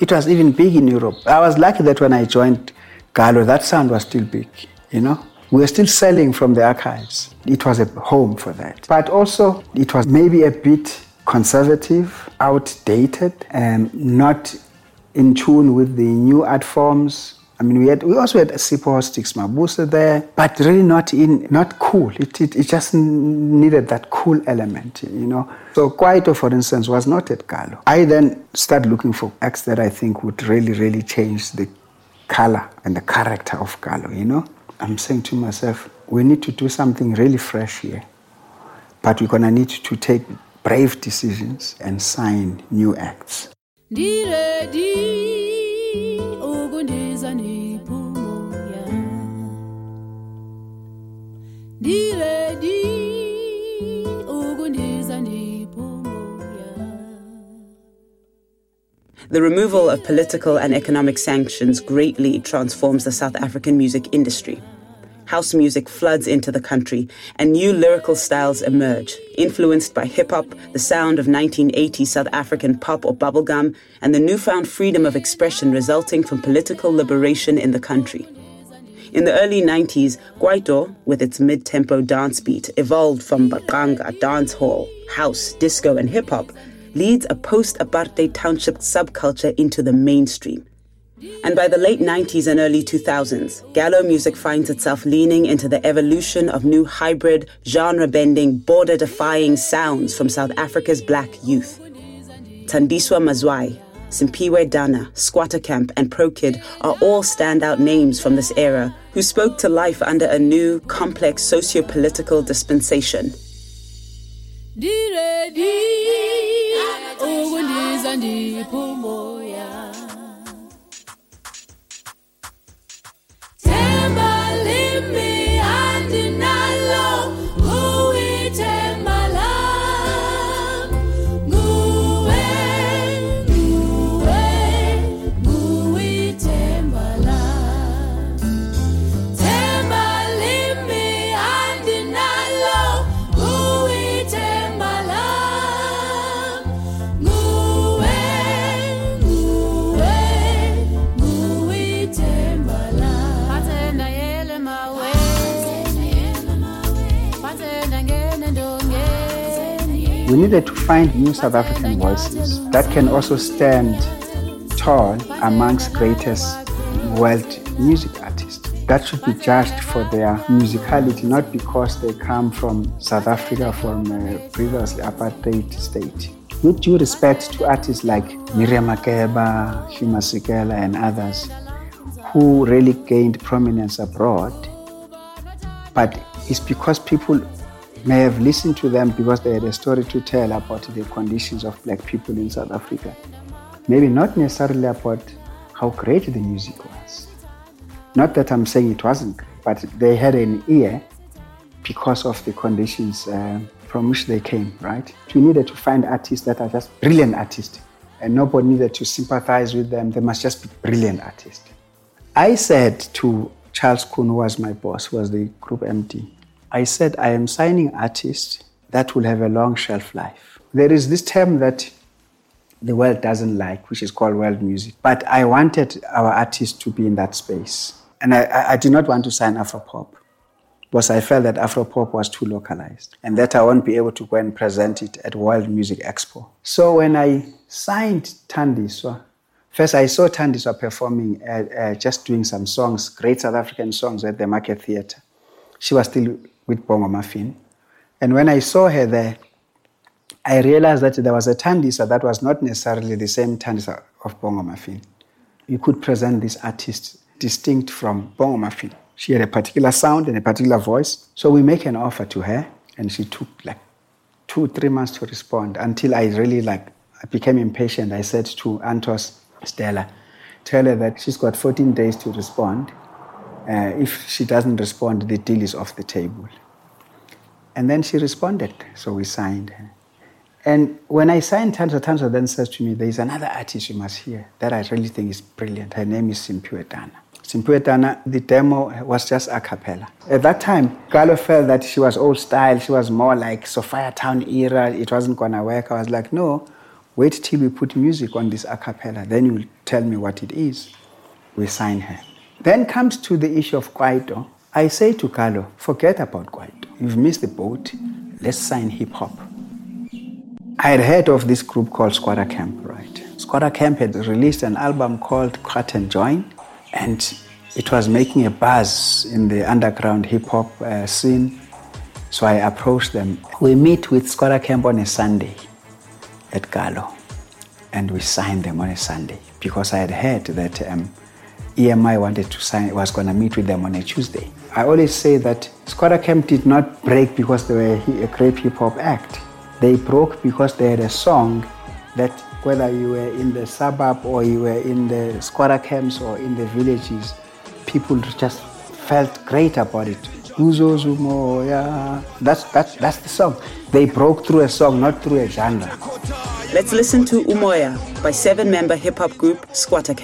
It was even big in Europe. I was lucky that when I joined Gallo, that sound was still big, you know. We were still selling from the archives. It was a home for that. But also, it was maybe a bit conservative, outdated, and not in tune with the new art forms I mean, we had we also had a Sipho Sticks Mabuse there, but really not in not cool. It, it it just needed that cool element, you know. So Kwaito, for instance, was not at Gallo. I then started looking for acts that I think would really really change the color and the character of Gallo. You know, I'm saying to myself, we need to do something really fresh here, but we're gonna need to take brave decisions and sign new acts. The removal of political and economic sanctions greatly transforms the South African music industry. House music floods into the country, and new lyrical styles emerge, influenced by hip hop, the sound of 1980 South African pop or bubblegum, and the newfound freedom of expression resulting from political liberation in the country. In the early 90s, Kwaito, with its mid tempo dance beat, evolved from Mbaqanga, dance hall, house, disco, and hip hop leads a post apartheid township subculture into the mainstream. And by the late 90s and early 2000s, Gallo music finds itself leaning into the evolution of new hybrid, genre bending, border defying sounds from South Africa's black youth. Thandiswa Mazwai, Simphiwe Dana, Skwatta Kamp, and Pro Kid are all standout names from this era who spoke to life under a new, complex socio political dispensation. We needed to find new South African voices that can also stand tall amongst greatest world music artists. That should be judged for their musicality, not because they come from South Africa, from a previously apartheid state. With due respect to artists like Miriam Makeba, Hugh Masekela, and others who really gained prominence abroad, but it's because people may have listened to them because they had a story to tell about the conditions of black people in South Africa. Maybe not necessarily about how great the music was. Not that I'm saying it wasn't, but they had an ear because of the conditions uh, from which they came, right? We needed to find artists that are just brilliant artists, and nobody needed to sympathize with them. They must just be brilliant artists. I said to Charles Kuhn, who was my boss, was the group MD, I said, I am signing artists that will have a long shelf life. There is this term that the world doesn't like, which is called world music. But I wanted our artists to be in that space. And I, I did not want to sign Afropop because I felt that Afropop was too localized and that I won't be able to go and present it at World Music Expo. So when I signed Thandiswa, first I saw Thandiswa performing, uh, uh, just doing some songs, great South African songs at the Market Theatre. She was still with Bongo Maffin. And when I saw her there, I realized that there was a Thandiswa that was not necessarily the same Thandiswa of Bongo Maffin. You could present this artist distinct from Bongo Maffin. She had a particular sound and a particular voice. So we make an offer to her, and she took like two, three months to respond until I really like I became impatient. I said to Antos Stella, tell her that she's got 14 days to respond. Uh, if she doesn't respond, the deal is off the table. And then she responded, so we signed her. And when I signed Thandiswa, Thandiswa then says to me, There's another artist you must hear that I really think is brilliant. Her name is Simphiwe Dana. Dana, the demo was just a cappella. At that time, Gallo felt that she was old style, she was more like Sophiatown era, it wasn't gonna work. I was like, No, wait till we put music on this a cappella, then you'll tell me what it is. We signed her. Then comes to the issue of Kwaito. I say to Carlo, forget about Kwaito. You've missed the boat. Let's sign hip hop. I had heard of this group called Skwatta Kamp, right? Skwatta Kamp had released an album called Cut and Join, and it was making a buzz in the underground hip hop uh, scene. So I approached them. We meet with Skwatta Kamp on a Sunday at Gallo, and we signed them on a Sunday because I had heard that um, EMI wanted to sign, was going to meet with them on a Tuesday. I always say that Skwatta Kamp did not break because they were a great hip hop act. They broke because they had a song that whether you were in the suburb or you were in the squatter camps or in the villages, people just felt great about it. That's, that's, that's the song. They broke through a song, not through a genre. Let's listen to Umoya by seven member hip hop group Skwatta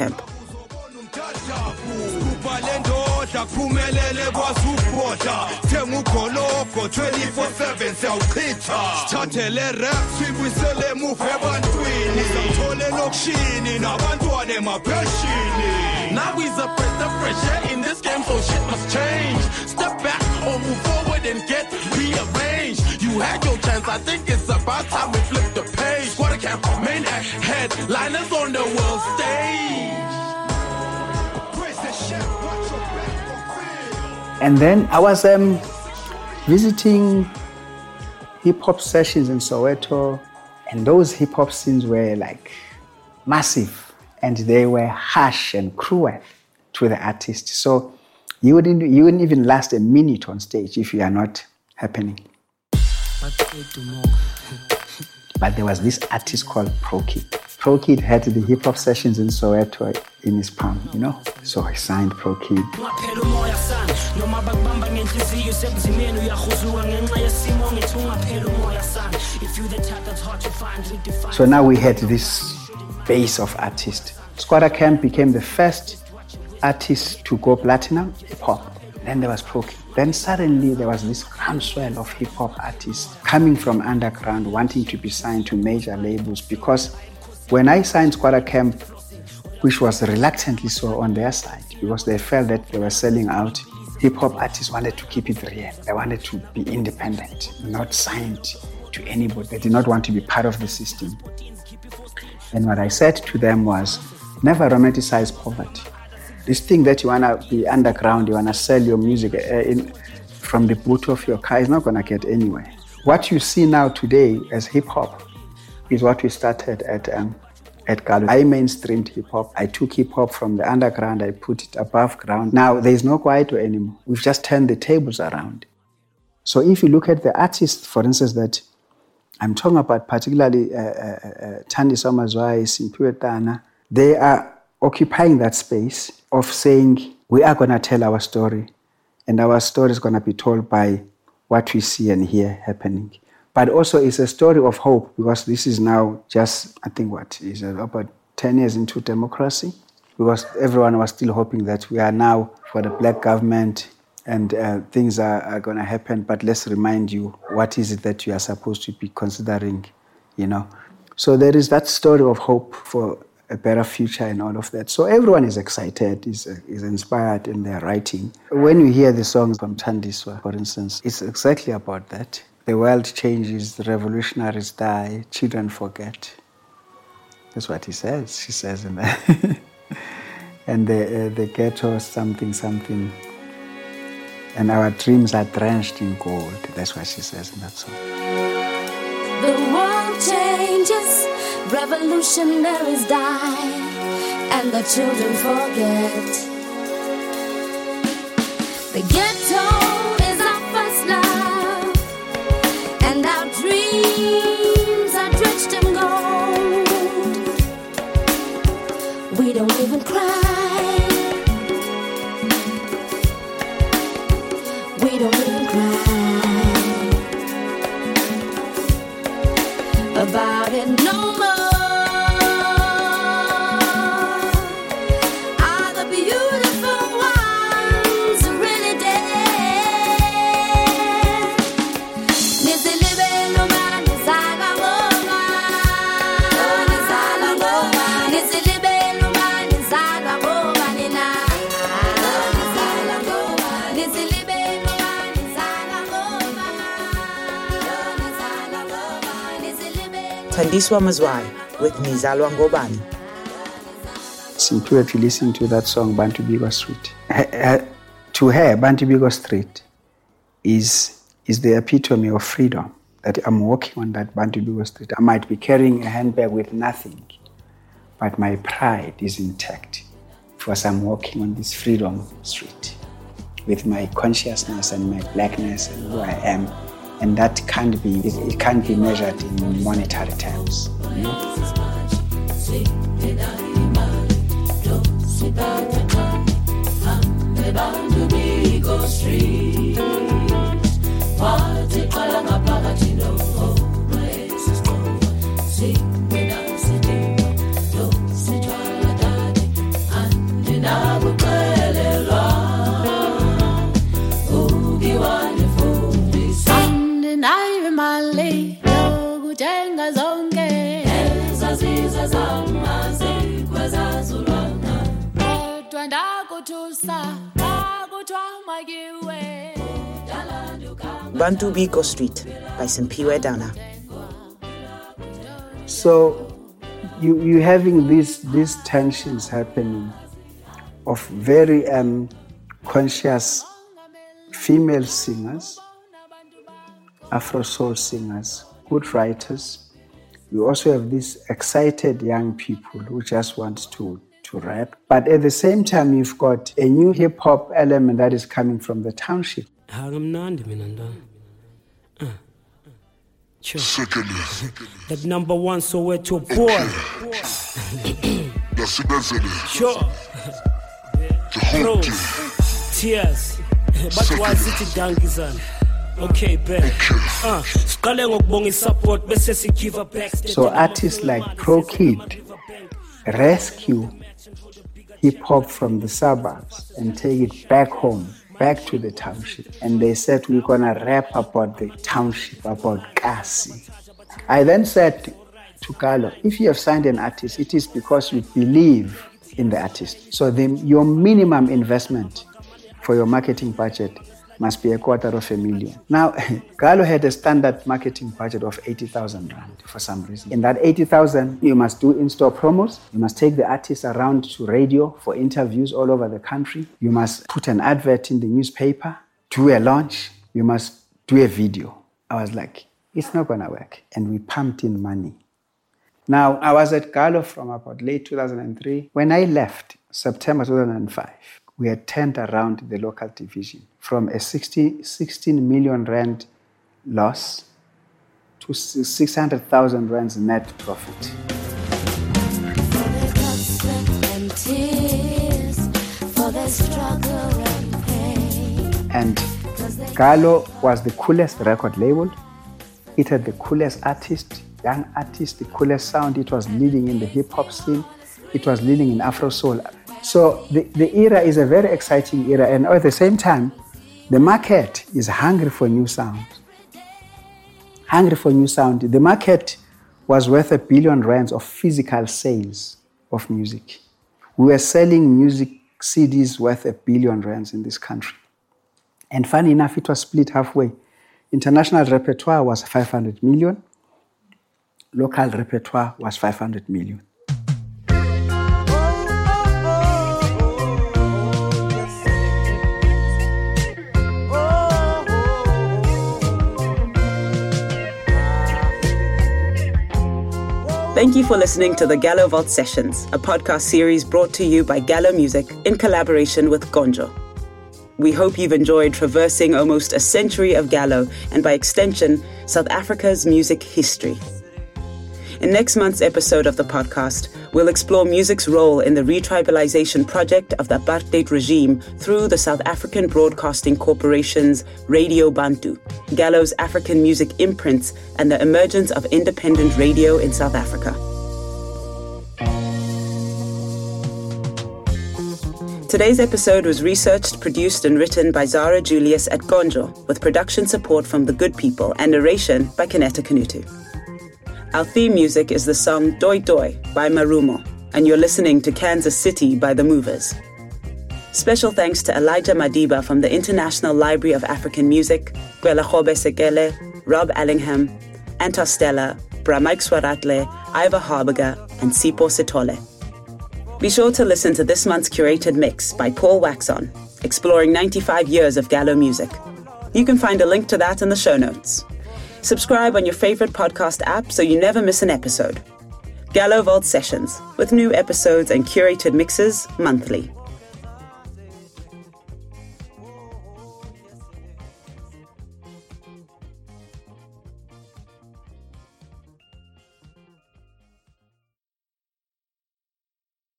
Kamp. thenga ugologo 24/7 siyawuchitha sithathele rap sibuyisele emuva ebantwini sawuthole elokishini nabantwana emapheshini Now we's a breath of fresh air in this game, so shit must change. Step back or move forward and get rearranged. You had your chance, I think it's about time we flip the page. A camp, main act, headliners on the world stage. And then I was um, visiting hip hop sessions in Soweto, and those hip hop scenes were like massive and they were harsh and cruel to the artist. So you wouldn't, you wouldn't even last a minute on stage if you are not happening. but there was this artist called Pro. Pro Kid had the hip hop sessions in Soweto in his palm, you know? So I signed Pro Kid. So now we had this base of artists. Skwatta Kamp became the first artist to go platinum hip hop. Then there was Pro Kid. Then suddenly there was this groundswell of hip hop artists coming from underground wanting to be signed to major labels because when I signed Skwatta Kamp, which was reluctantly so on their side, because they felt that they were selling out, hip hop artists wanted to keep it real. They wanted to be independent, not signed to anybody. They did not want to be part of the system. And what I said to them was never romanticize poverty. This thing that you want to be underground, you want to sell your music uh, in, from the boot of your car is not going to get anywhere. What you see now today as hip hop is what we started at um, at Gallo. I mainstreamed hip hop. I took hip hop from the underground, I put it above ground. Now there's no Kwaito anymore. We've just turned the tables around. So if you look at the artists, for instance, that I'm talking about, particularly uh, uh, uh, Thandiswa Mazwai, Simphiwe Dana, they are occupying that space of saying, we are going to tell our story, and our story is going to be told by what we see and hear happening but also it's a story of hope because this is now just, I think, what is about 10 years into democracy because everyone was still hoping that we are now for the black government and uh, things are, are going to happen. But let's remind you what is it that you are supposed to be considering, you know. So there is that story of hope for a better future and all of that. So everyone is excited, is, is inspired in their writing. When you hear the songs from Thandiswa, for instance, it's exactly about that. The world changes, the revolutionaries die, children forget. That's what he says. She says in [laughs] and the, uh, the ghetto, something, something. And our dreams are drenched in gold. That's what she says in that song. The world changes, revolutionaries die, and the children forget. The ghetto Thandiswa Mazwai with Nizalwa Ngobani. Simply if you listen to that song, Bantu Biko Street. Her- her- to her, Bantu Biko Street is, is the epitome of freedom. That I'm walking on that Bantu Biko Street. I might be carrying a handbag with nothing, but my pride is intact because I'm walking on this freedom street with my consciousness and my blackness and who I am. And that can't be, it, can't be measured in monetary terms. Bantu Biko Street by Simphiwe Dana. So you you having these these tensions happening of very um, conscious female singers, Afro soul singers, good writers. You also have these excited young people who just want to to rap, but at the same time you've got a new hip hop element that is coming from the township. Hakamnandi mina ntwana. Uh, Sure. That number one Soweto boy. Sure. Bro. Tears. [laughs] But why sithi danki sana? Okay, bet. Uh, siqale ngokubonga isupport back. So artists like Pro Kid rescue hip hop from the suburbs and take it back home, back to the township. And they said we're gonna rap about the township, about Kasi. I then said to Gallo, if you have signed an artist, it is because you believe in the artist. So the, your minimum investment for your marketing budget must be a quarter of a million. Now, [laughs] Gallo had a standard marketing budget of 80,000 rand for some reason. In that 80,000, you must do in-store promos. You must take the artist around to radio for interviews all over the country. You must put an advert in the newspaper, do a launch. You must do a video. I was like, it's not gonna work. And we pumped in money. Now, I was at Gallo from about late 2003. When I left, September 2005, we had turned around the local division from a 60, 16 million rand loss to 600,000 rands net profit. and. And Gallo was the coolest record label. It had the coolest artist, young artist, the coolest sound. It was leading in the hip hop scene. It was leading in Afro soul. So the, the era is a very exciting era, and at the same time, the market is hungry for new sound. Hungry for new sound. The market was worth a billion rands of physical sales of music. We were selling music CDs worth a billion rands in this country. And funny enough, it was split halfway. International repertoire was 500 million, local repertoire was 500 million. Thank you for listening to the Gallo Vault Sessions, a podcast series brought to you by Gallo Music in collaboration with KONJO. We hope you've enjoyed traversing almost a century of Gallo and, by extension, South Africa's music history. In next month's episode of the podcast, we'll explore music's role in the retribalization project of the apartheid regime through the South African Broadcasting Corporation's Radio Bantu, Gallo's African music imprints, and the emergence of independent radio in South Africa. Today's episode was researched, produced, and written by Zara Julius at KONJO, with production support from The Good People and narration by Kineta Kunutu. Our theme music is the song Doi Doi by Marumo, and you're listening to Kansas City by The Movers. Special thanks to Elijah Madiba from the International Library of African Music, Gwelachobe Sekele, Rob Allingham, Antos Stella, Bramaik Swaratlhe, Ivor Haarburger, and Sipho Sithole. Be sure to listen to this month's curated mix by Paul WaxOn, exploring 95 years of Gallo music. You can find a link to that in the show notes. Subscribe on your favorite podcast app so you never miss an episode. Gallo Vault Sessions, with new episodes and curated mixes monthly.